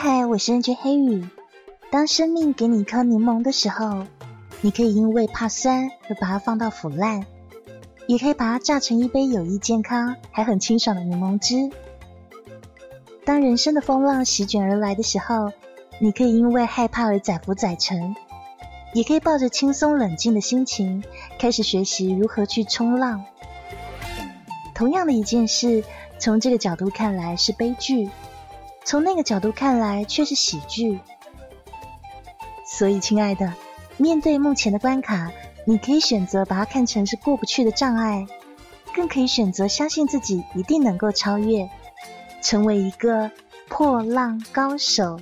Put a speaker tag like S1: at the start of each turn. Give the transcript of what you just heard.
S1: 嗨我是 NJ 黑羽。当生命给你一颗柠檬的时候，你可以因为怕酸而把它放到腐烂，也可以把它榨成一杯有益健康还很清爽的柠檬汁。当人生的风浪席卷而来的时候，你可以因为害怕而载浮载沉，也可以抱着轻松冷静的心情开始学习如何去冲浪。同样的一件事，从这个角度看来是悲剧。从那个角度看来，却是喜剧。所以，亲爱的，面对目前的关卡，你可以选择把它看成是过不去的障碍，更可以选择相信自己一定能够超越，成为一个破浪高手。